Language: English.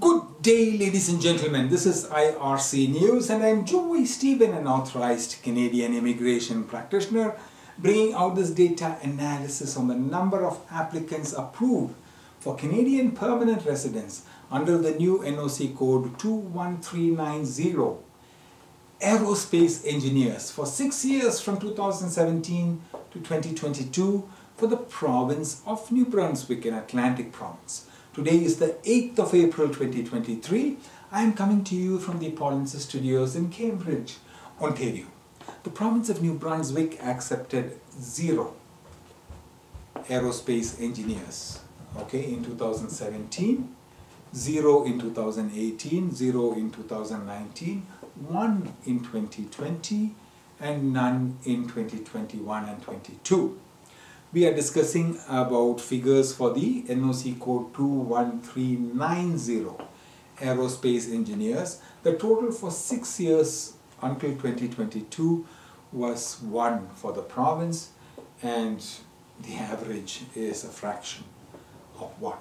Good day, ladies and gentlemen. This is IRC News, and I'm Joy Stephen, an authorized Canadian immigration practitioner, bringing out this data analysis on the number of applicants approved for Canadian permanent residents under the new NOC code 21390. Aerospace engineers for six years from 2017 to 2022 for the province of New Brunswick in Atlantic Province. Today is the 8th of April 2023. I am coming to you from the Polinsys Studios in Cambridge, Ontario. The province of New Brunswick accepted zero aerospace engineers okay, in 2017, zero in 2018, zero in 2019, one in 2020, and none in 2021 and 22 we are discussing about figures for the NOC code 21390 aerospace engineers. The total for six years until 2022 was one for the province and the average is a fraction of one.